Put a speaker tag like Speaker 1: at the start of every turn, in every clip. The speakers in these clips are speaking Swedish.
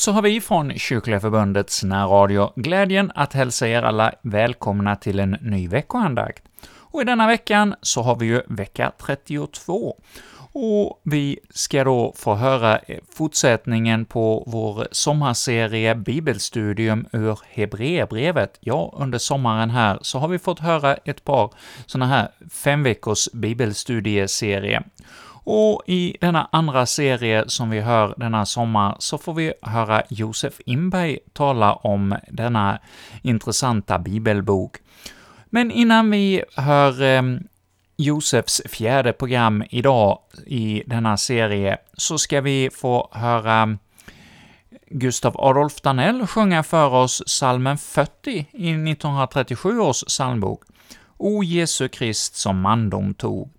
Speaker 1: så har vi från Kyrkliga Förbundets närradio glädjen att hälsa er alla välkomna till en ny veckoandakt. Och i denna veckan så har vi ju vecka 32, och vi ska då få höra eh, fortsättningen på vår sommarserie Bibelstudium ur Hebreerbrevet. Ja, under sommaren här så har vi fått höra ett par sådana här fem veckors bibelstudieserie. Och i denna andra serie som vi hör denna sommar så får vi höra Josef Imberg tala om denna intressanta bibelbok. Men innan vi hör eh, Josefs fjärde program idag i denna serie, så ska vi få höra Gustav Adolf Danell sjunga för oss salmen 40 i 1937 års psalmbok, O Jesu Krist som mandom tog.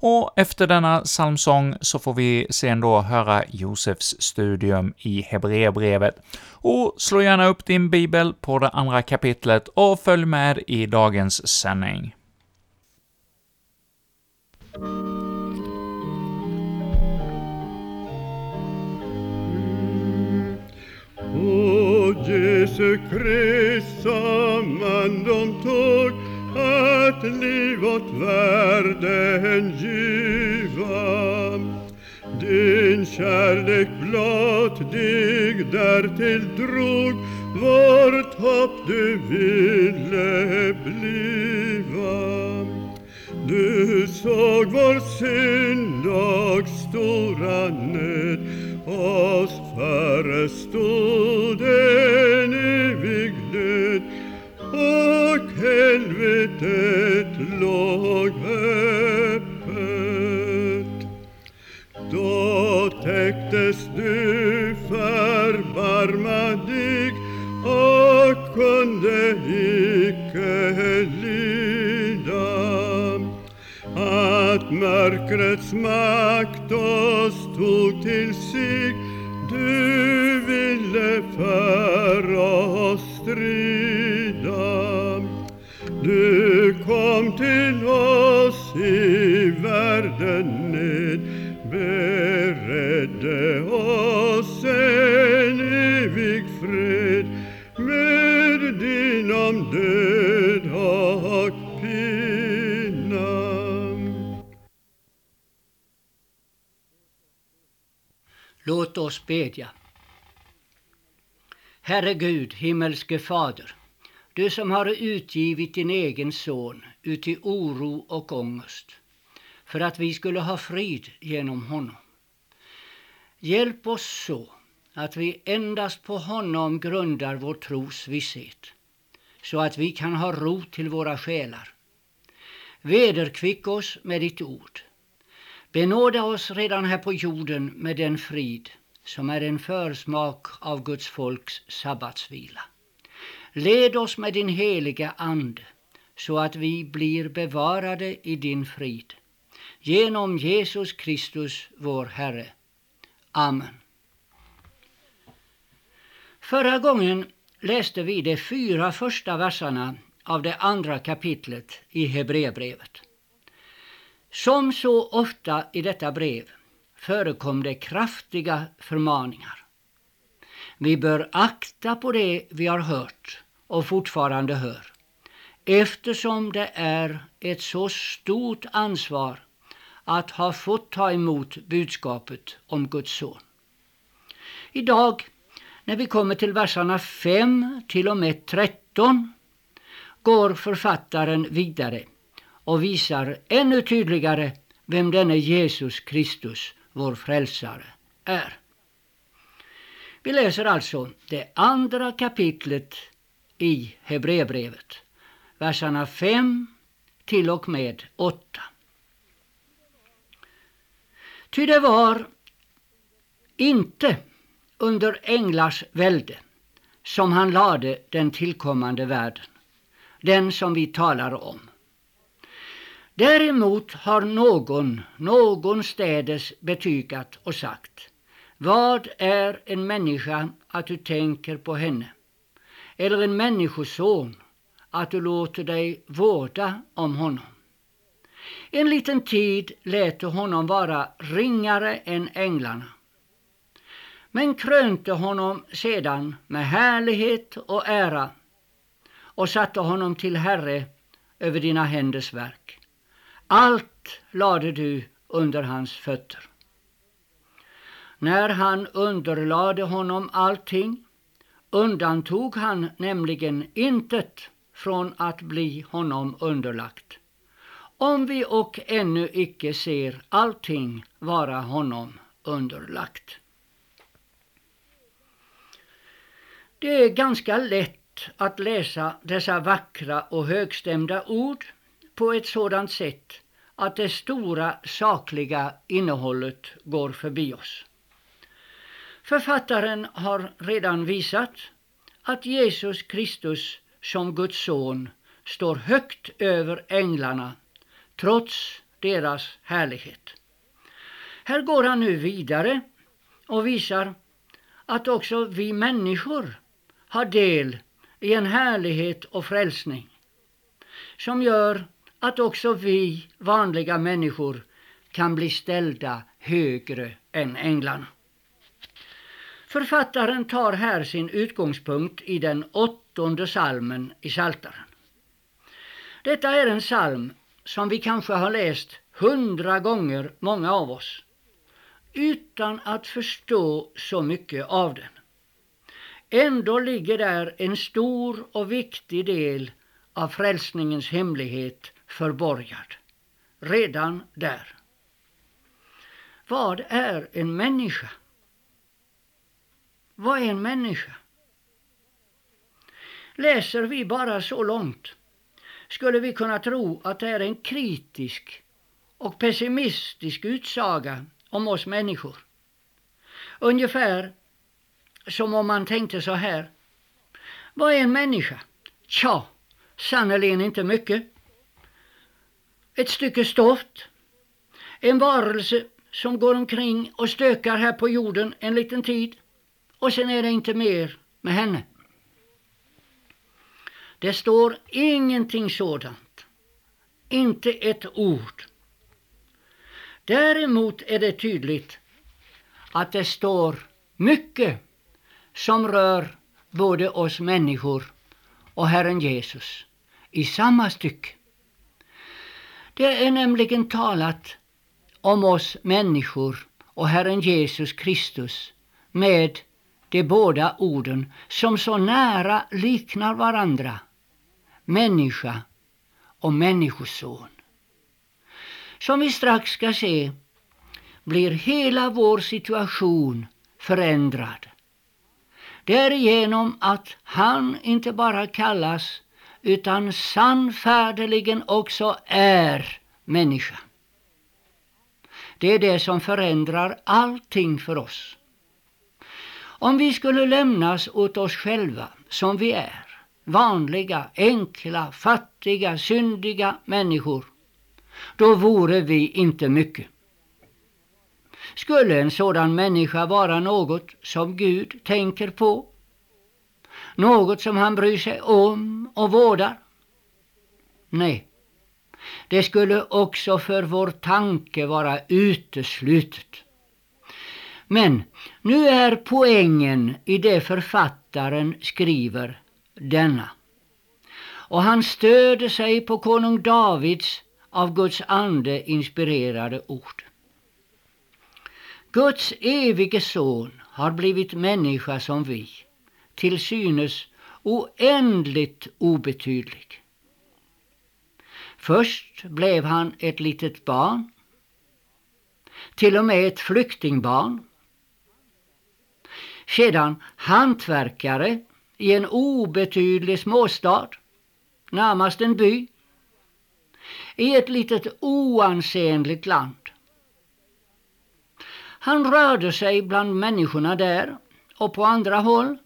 Speaker 1: Och efter denna psalmsång så får vi sen då höra Josefs studium i Hebreerbrevet. Och slå gärna upp din bibel på det andra kapitlet och följ med i dagens sändning. Mm.
Speaker 2: O Jesu Krist som man de tog att liv åt världen Din kärlek blott dig därtill drog, vårt hopp du ville bliva. Du såg vår synd och stora nöd, oss förestod mörkrets makt oss tog till sig. Du ville för oss strida. Du kom till oss i världen ned. Beredde oss
Speaker 3: oss bedja. Herre Gud, himmelske Fader, du som har utgivit din egen son ut i oro och ångest för att vi skulle ha frid genom honom. Hjälp oss så att vi endast på honom grundar vår tros visshet så att vi kan ha ro till våra själar. Vederkvick oss med ditt ord Benåda oss redan här på jorden med den frid som är en försmak av Guds folks sabbatsvila. Led oss med din heliga Ande så att vi blir bevarade i din frid. Genom Jesus Kristus, vår Herre. Amen. Förra gången läste vi de fyra första verserna av det andra kapitlet i Hebreerbrevet. Som så ofta i detta brev förekom det kraftiga förmaningar. Vi bör akta på det vi har hört och fortfarande hör eftersom det är ett så stort ansvar att ha fått ta emot budskapet om Guds son. Idag, när vi kommer till verserna 5 till och med 13, går författaren vidare och visar ännu tydligare vem denne Jesus Kristus, vår frälsare, är. Vi läser alltså det andra kapitlet i Hebreerbrevet, verserna 5 till och med 8. Ty det var inte under änglars välde som han lade den tillkommande världen, den som vi talar om. Däremot har någon någonstädes betygat och sagt Vad är en människa att du tänker på henne? Eller en människoson att du låter dig vårda om honom? En liten tid lät du honom vara ringare än änglarna. men krönte honom sedan med härlighet och ära och satte honom till herre över dina händers verk. Allt lade du under hans fötter. När han underlade honom allting undantog han nämligen intet från att bli honom underlagt. Om vi och ännu icke ser allting vara honom underlagt. Det är ganska lätt att läsa dessa vackra och högstämda ord på ett sådant sätt att det stora sakliga innehållet går förbi oss. Författaren har redan visat att Jesus Kristus som Guds son står högt över änglarna trots deras härlighet. Här går han nu vidare och visar att också vi människor har del i en härlighet och frälsning som gör att också vi vanliga människor kan bli ställda högre än änglarna. Författaren tar här sin utgångspunkt i den åttonde salmen i Saltaren. Detta är en psalm som vi kanske har läst hundra gånger, många av oss, utan att förstå så mycket av den. Ändå ligger där en stor och viktig del av frälsningens hemlighet förborgad. Redan där. Vad är en människa? Vad är en människa? Läser vi bara så långt skulle vi kunna tro att det är en kritisk och pessimistisk utsaga om oss människor. Ungefär som om man tänkte så här. Vad är en människa? Tja, sannerligen inte mycket. Ett stycke stoft. En varelse som går omkring och stökar här på jorden en liten tid och sen är det inte mer med henne. Det står ingenting sådant. Inte ett ord. Däremot är det tydligt att det står mycket som rör både oss människor och Herren Jesus i samma stycke. Det är nämligen talat om oss människor och Herren Jesus Kristus med de båda orden som så nära liknar varandra, människa och människoson. Som vi strax ska se blir hela vår situation förändrad. Därigenom att han inte bara kallas utan sannfärdigen också är människa. Det är det som förändrar allting för oss. Om vi skulle lämnas åt oss själva som vi är, vanliga, enkla, fattiga, syndiga människor, då vore vi inte mycket. Skulle en sådan människa vara något som Gud tänker på? Något som han bryr sig om och vårdar? Nej, det skulle också för vår tanke vara uteslutet. Men nu är poängen i det författaren skriver denna. Och han stöder sig på konung Davids av Guds ande inspirerade ord. Guds evige son har blivit människa som vi, till synes oändligt obetydlig. Först blev han ett litet barn, till och med ett flyktingbarn. Sedan hantverkare i en obetydlig småstad, närmast en by, i ett litet oansenligt land. Han rörde sig bland människorna där och på andra håll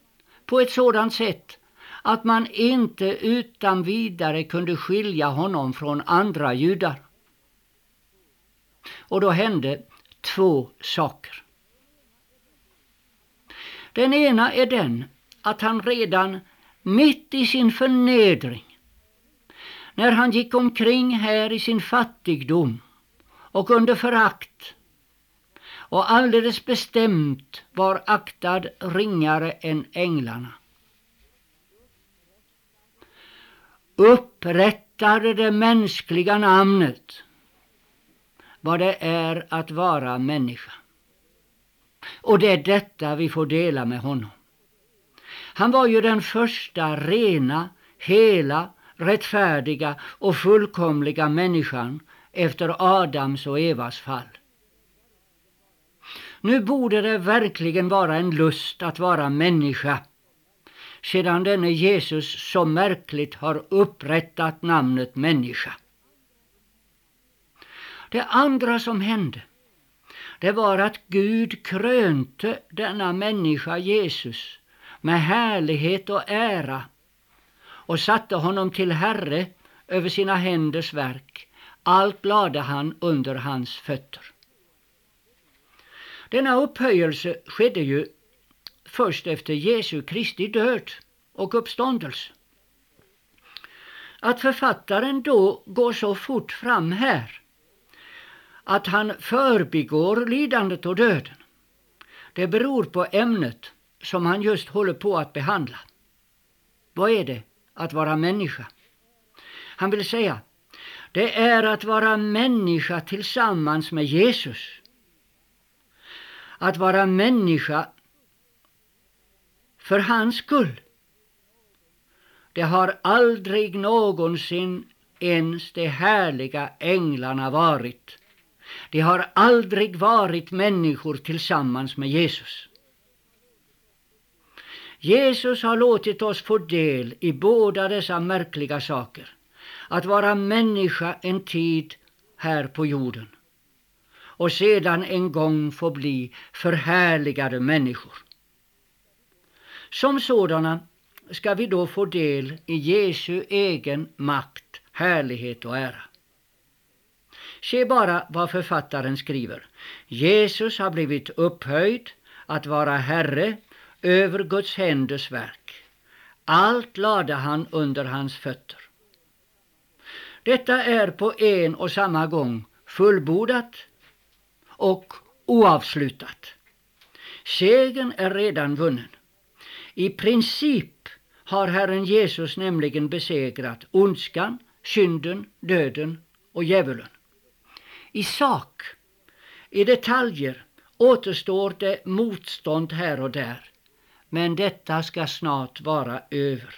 Speaker 3: på ett sådant sätt att man inte utan vidare kunde skilja honom från andra judar. Och då hände två saker. Den ena är den att han redan mitt i sin förnedring, när han gick omkring här i sin fattigdom och under förakt och alldeles bestämt var aktad ringare än änglarna. Upprättade det mänskliga namnet vad det är att vara människa. Och det är detta vi får dela med honom. Han var ju den första rena, hela, rättfärdiga och fullkomliga människan efter Adams och Evas fall. Nu borde det verkligen vara en lust att vara människa sedan denne Jesus så märkligt har upprättat namnet människa. Det andra som hände det var att Gud krönte denna människa Jesus med härlighet och ära och satte honom till herre över sina händers verk. Allt lade han under hans fötter. Denna upphöjelse skedde ju först efter Jesu Kristi död och uppståndelse. Att författaren då går så fort fram här att han förbigår lidandet och döden det beror på ämnet som han just håller på att behandla. Vad är det att vara människa? Han vill säga, det är att vara människa tillsammans med Jesus. Att vara människa för hans skull. Det har aldrig någonsin ens de härliga änglarna varit. De har aldrig varit människor tillsammans med Jesus. Jesus har låtit oss få del i båda dessa märkliga saker. Att vara människa en tid här på jorden och sedan en gång få bli förhärligade människor. Som sådana ska vi då få del i Jesu egen makt, härlighet och ära. Se bara vad författaren skriver. Jesus har blivit upphöjd att vara Herre över Guds händers verk. Allt lade han under hans fötter. Detta är på en och samma gång fullbordat och oavslutat. Segern är redan vunnen. I princip har Herren Jesus nämligen besegrat ondskan, synden, döden och djävulen. I sak, i detaljer, återstår det motstånd här och där men detta ska snart vara över.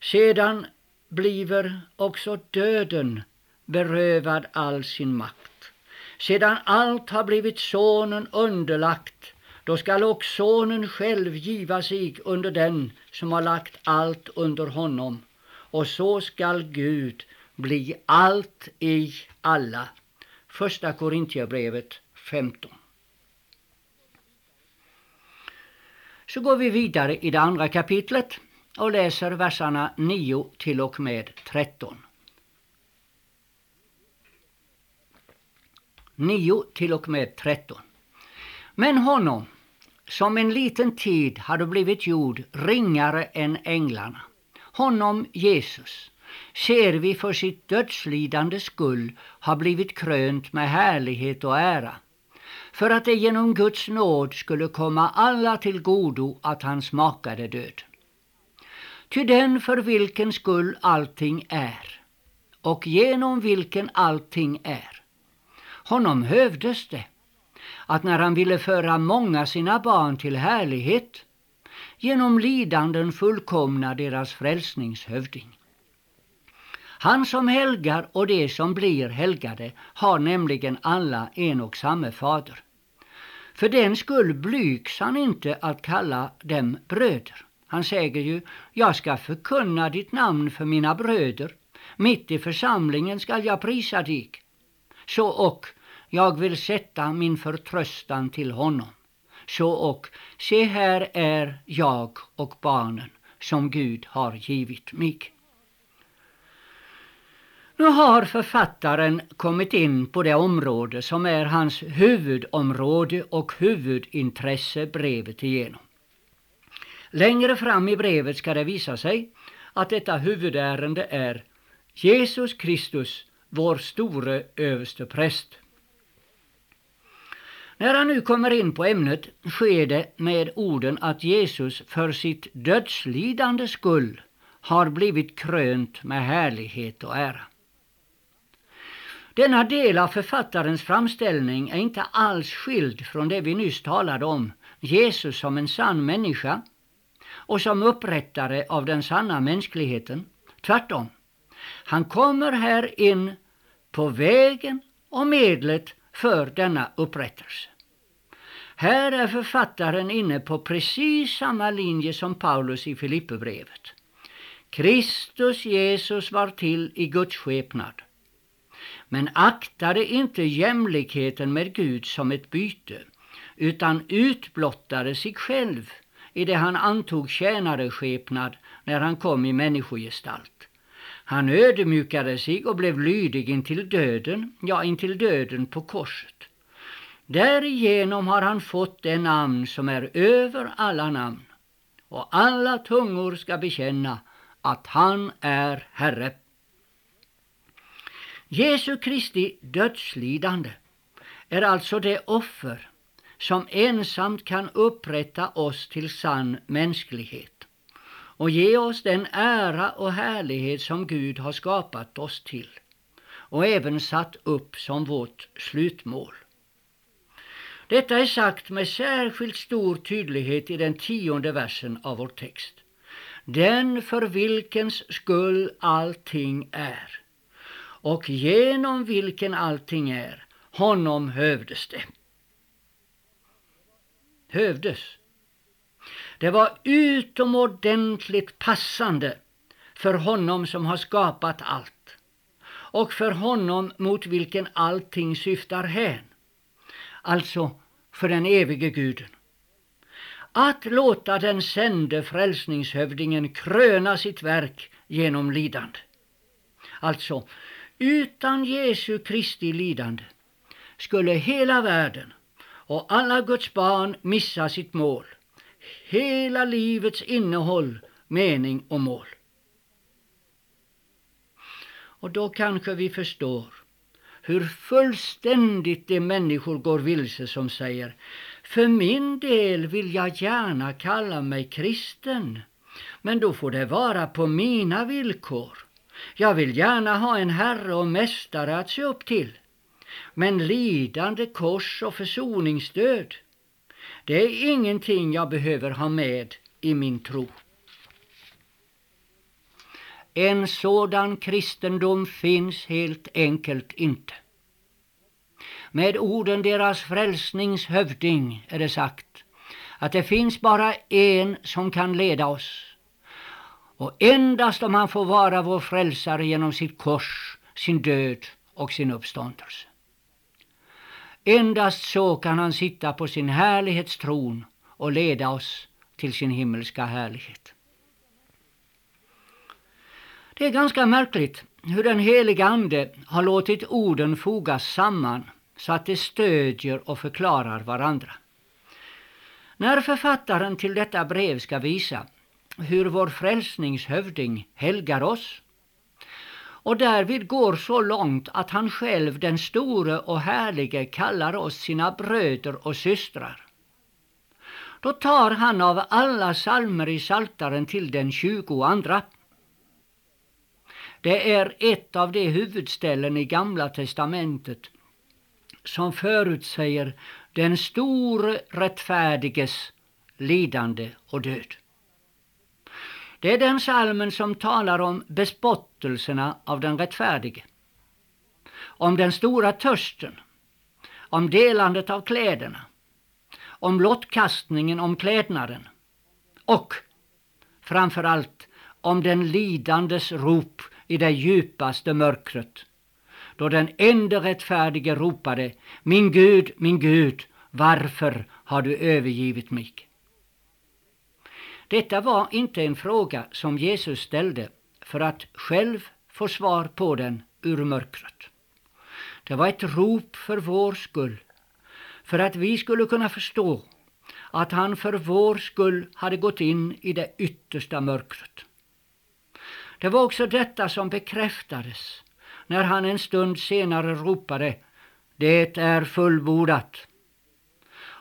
Speaker 3: Sedan bliver också döden berövad all sin makt. Sedan allt har blivit sonen underlagt, då skall också sonen själv giva sig under den som har lagt allt under honom, och så skall Gud bli allt i alla. Första Korintierbrevet 15. Så går vi vidare i det andra kapitlet och läser verserna 9 till och med 13. 9 till och med 13. Men honom, som en liten tid hade blivit gjord ringare än änglarna, honom Jesus, ser vi för sitt dödslidande skull ha blivit krönt med härlighet och ära för att det genom Guds nåd skulle komma alla till godo att han smakade döden. Ty den för vilken skull allting är och genom vilken allting är. Honom hövdes det att när han ville föra många sina barn till härlighet genom lidanden fullkomna deras frälsningshövding. Han som helgar och de som blir helgade har nämligen alla en och samma fader. För den skull blygs han inte att kalla dem bröder. Han säger ju, jag ska förkunna ditt namn för mina bröder. Mitt i församlingen skall jag prisa dig. Så och, jag vill sätta min förtröstan till honom. Så och, se här är jag och barnen som Gud har givit mig. Nu har författaren kommit in på det område som är hans huvudområde och huvudintresse brevet igenom. Längre fram i brevet ska det visa sig att detta huvudärende är Jesus Kristus, vår store överste präst. När han nu kommer in på ämnet sker det med orden att Jesus för sitt dödslidande skull har blivit krönt med härlighet och ära. Denna del av författarens framställning är inte alls skild från det vi nyss talade om, Jesus som en sann människa och som upprättare av den sanna mänskligheten. Tvärtom, han kommer här in på vägen och medlet för denna upprättelse. Här är författaren inne på precis samma linje som Paulus i Filipperbrevet. Kristus Jesus var till i Guds skepnad, men aktade inte jämlikheten med Gud som ett byte, utan utblottade sig själv i det han antog tjänareskepnad när han kom i människogestalt. Han ödmjukade sig och blev lydig intill döden, ja intill döden på korset. Därigenom har han fått det namn som är över alla namn, och alla tungor ska bekänna att han är Herre. Jesu Kristi dödslidande är alltså det offer som ensamt kan upprätta oss till sann mänsklighet och ge oss den ära och härlighet som Gud har skapat oss till och även satt upp som vårt slutmål. Detta är sagt med särskilt stor tydlighet i den tionde versen av vår text. Den för vilkens skull allting är och genom vilken allting är, honom hövdes det. Hövdes. Det var utomordentligt passande för honom som har skapat allt och för honom mot vilken allting syftar hän. Alltså för den evige guden. Att låta den sände frälsningshövdingen kröna sitt verk genom lidande. Alltså, utan Jesu Kristi lidande skulle hela världen och alla Guds barn missa sitt mål, hela livets innehåll, mening och mål. Och då kanske vi förstår hur fullständigt de människor går vilse som säger för min del vill jag gärna kalla mig kristen, men då får det vara på mina villkor. Jag vill gärna ha en herre och mästare att se upp till. Men lidande kors och försoningsdöd, det är ingenting jag behöver ha med i min tro. En sådan kristendom finns helt enkelt inte. Med orden deras frälsningshövding är det sagt att det finns bara en som kan leda oss. Och endast om han får vara vår frälsare genom sitt kors, sin död och sin uppståndelse. Endast så kan han sitta på sin härlighetstron och leda oss till sin himmelska härlighet. Det är ganska märkligt hur den heliga Ande har låtit orden fogas samman så att de stödjer och förklarar varandra. När författaren till detta brev ska visa hur vår frälsningshövding helgar oss och därvid går så långt att han själv, den store och härlige, kallar oss sina bröder och systrar. Då tar han av alla salmer i saltaren till den tjugo andra det är ett av de huvudställen i Gamla testamentet som förutsäger den store rättfärdiges lidande och död. Det är den salmen som talar om bespottelserna av den rättfärdige, om den stora törsten, om delandet av kläderna, om lottkastningen om klädnaden och framför allt om den lidandes rop i det djupaste mörkret. Då den enda rättfärdige ropade, min Gud, min Gud, varför har du övergivit mig? Detta var inte en fråga som Jesus ställde för att själv få svar på den ur mörkret. Det var ett rop för vår skull, för att vi skulle kunna förstå att han för vår skull hade gått in i det yttersta mörkret. Det var också detta som bekräftades när han en stund senare ropade Det är fullbordat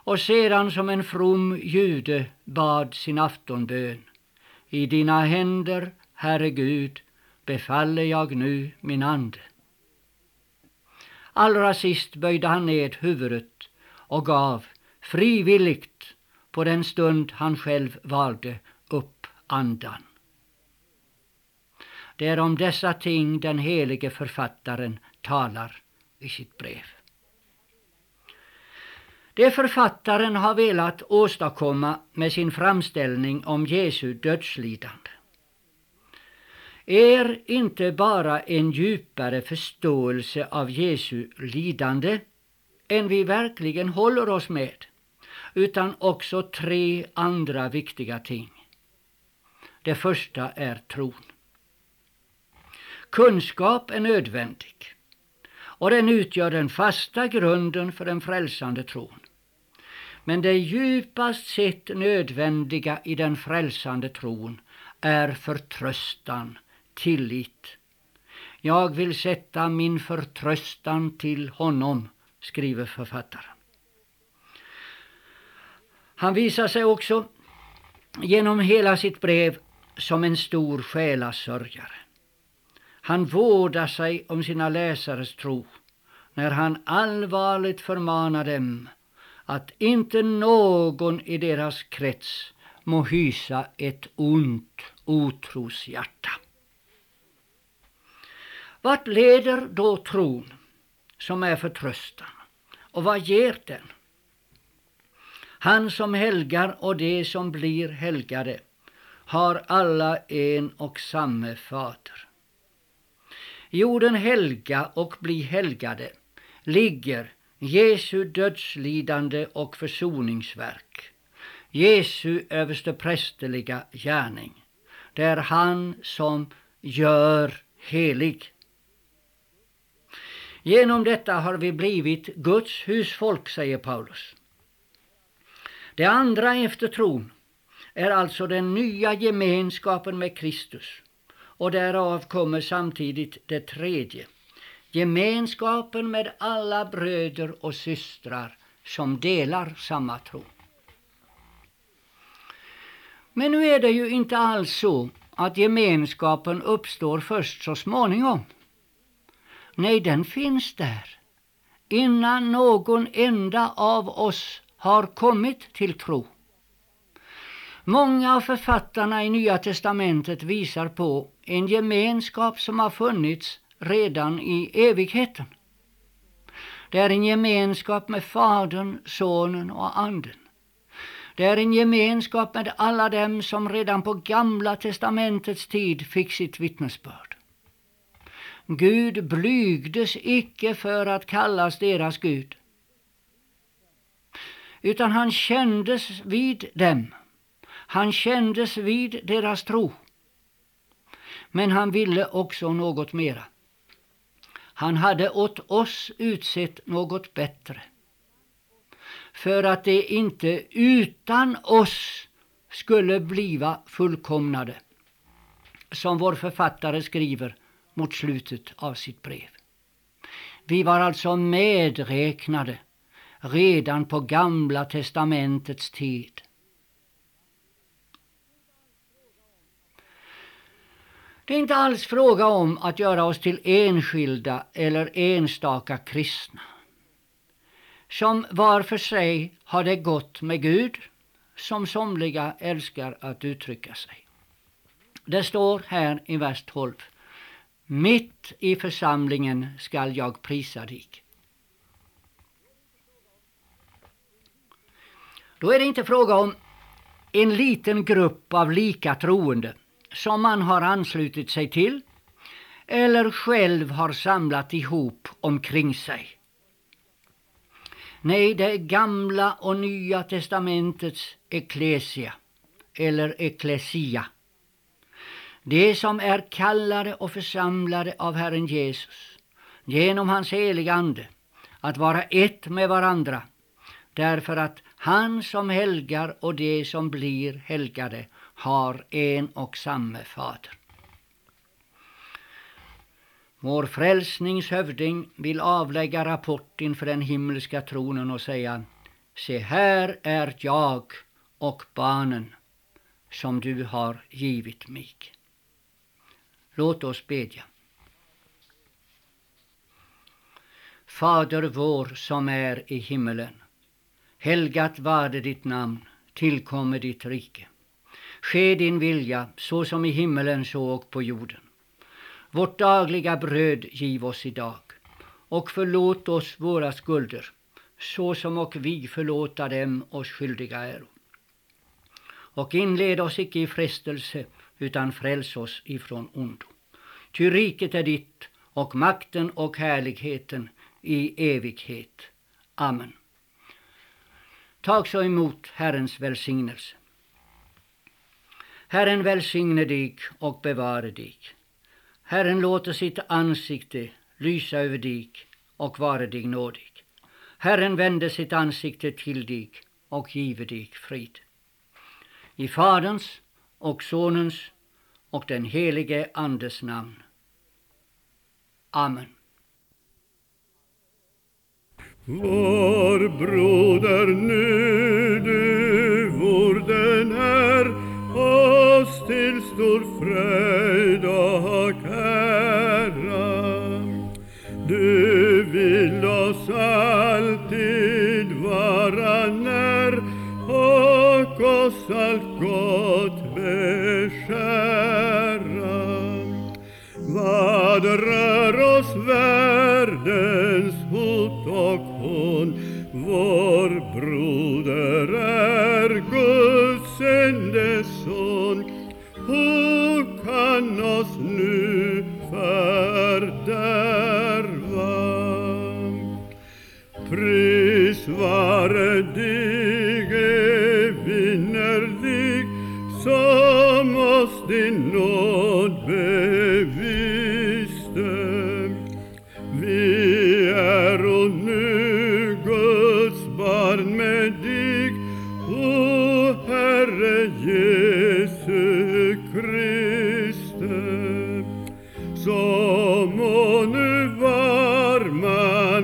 Speaker 3: och sedan som en from jude bad sin aftonbön. I dina händer, Herre Gud, befaller jag nu min ande. Allra sist böjde han ned huvudet och gav frivilligt på den stund han själv valde upp andan. Det är om dessa ting den helige författaren talar i sitt brev. Det författaren har velat åstadkomma med sin framställning om Jesu dödslidande är inte bara en djupare förståelse av Jesu lidande än vi verkligen håller oss med, utan också tre andra viktiga ting. Det första är tron. Kunskap är nödvändig och den utgör den fasta grunden för den frälsande tron. Men det djupast sett nödvändiga i den frälsande tron är förtröstan, tillit. Jag vill sätta min förtröstan till honom, skriver författaren. Han visar sig också genom hela sitt brev som en stor själasörjare. Han vårdar sig om sina läsares tro när han allvarligt förmanar dem att inte någon i deras krets må hysa ett ont otroshjärta. Vart leder då tron som är förtröstan och vad ger den? Han som helgar och de som blir helgade har alla en och samme fader. Jorden helga och bli helgade ligger Jesu dödslidande och försoningsverk, Jesu översteprästerliga gärning. Det är han som gör helig. Genom detta har vi blivit Guds husfolk, säger Paulus. Det andra efter tron är alltså den nya gemenskapen med Kristus och därav kommer samtidigt det tredje. Gemenskapen med alla bröder och systrar som delar samma tro. Men nu är det ju inte alls så att gemenskapen uppstår först så småningom. Nej, den finns där innan någon enda av oss har kommit till tro. Många av författarna i Nya testamentet visar på en gemenskap som har funnits redan i evigheten. Det är en gemenskap med Fadern, Sonen och Anden. Det är en gemenskap med alla dem som redan på Gamla testamentets tid fick sitt vittnesbörd. Gud blygdes icke för att kallas deras Gud, utan han kändes vid dem. Han kändes vid deras tro. Men han ville också något mera. Han hade åt oss utsett något bättre. För att det inte utan oss skulle bliva fullkomnade. Som vår författare skriver mot slutet av sitt brev. Vi var alltså medräknade redan på Gamla testamentets tid. Det är inte alls fråga om att göra oss till enskilda eller enstaka kristna. Som var för sig har det gått med Gud, som somliga älskar att uttrycka sig. Det står här i vers 12. Mitt i församlingen skall jag prisa dig. Då är det inte fråga om en liten grupp av lika troende som man har anslutit sig till eller själv har samlat ihop omkring sig. Nej, det är gamla och nya testamentets eklesia eller eklesia. Det som är kallade och församlade av Herren Jesus genom hans heliga Ande att vara ett med varandra därför att han som helgar och de som blir helgade har en och samme fader. Vår frälsningshövding vill avlägga rapport inför den himmelska tronen och säga se här är jag och barnen som du har givit mig. Låt oss bedja. Fader vår som är i himmelen. Helgat varde ditt namn, tillkomme ditt rike. Ske din vilja, så som i himmelen så och på jorden. Vårt dagliga bröd giv oss idag och förlåt oss våra skulder, så som och vi förlåta dem oss skyldiga äro. Och inled oss icke i frestelse, utan fräls oss ifrån ondo. Ty riket är ditt, och makten och härligheten i evighet. Amen. Tag så emot Herrens välsignelse. Herren välsigne dig och bevare dig. Herren låter sitt ansikte lysa över dig och vare dig nådig. Herren vände sitt ansikte till dig och give dig frid. I Faderns och Sonens och den helige Andes namn. Amen.
Speaker 2: Vår broder nu du vorden är stor fröjd och ära. Du vill oss alltid vara när och oss allt gott beskära. Vad rör oss världens hot och hån? Vår bror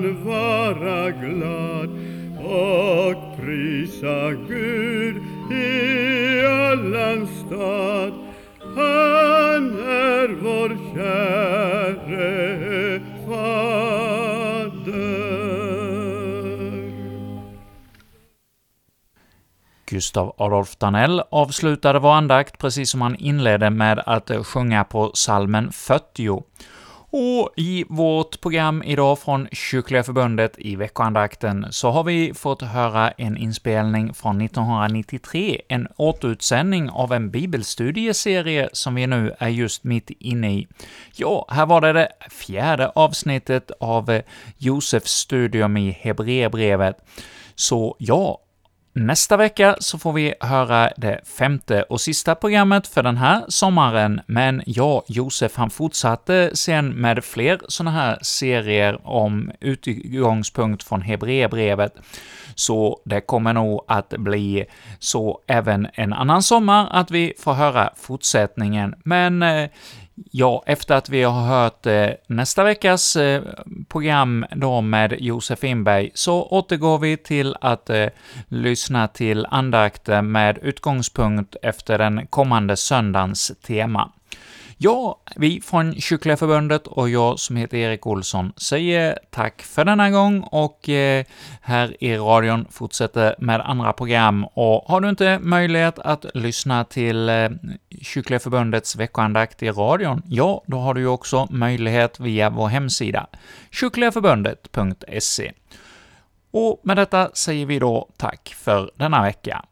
Speaker 2: man vara glad och prisa Gud i allan stad. Han är vår käre Fader.
Speaker 1: Gustav Adolf Danell avslutade vår andakt precis som han inledde med att sjunga på salmen 40. Och i vårt program idag från Kyrkliga Förbundet i veckoandakten så har vi fått höra en inspelning från 1993, en återutsändning av en bibelstudieserie som vi nu är just mitt inne i. Ja, här var det det fjärde avsnittet av Josefs studium i Hebreerbrevet. Så ja, Nästa vecka så får vi höra det femte och sista programmet för den här sommaren, men ja, Josef han fortsatte sen med fler sådana här serier om utgångspunkt från Hebreerbrevet, så det kommer nog att bli så även en annan sommar att vi får höra fortsättningen, men eh, Ja, efter att vi har hört eh, nästa veckas eh, program då med Josef Inberg, så återgår vi till att eh, lyssna till andakten med utgångspunkt efter den kommande söndagens tema. Ja, vi från Kyrkliga Förbundet och jag som heter Erik Olsson säger tack för denna gång och eh, här i radion fortsätter med andra program. Och har du inte möjlighet att lyssna till eh, Kyrkliga Förbundets veckoandakt i radion, ja, då har du ju också möjlighet via vår hemsida, kyrkligaförbundet.se. Och med detta säger vi då tack för denna vecka.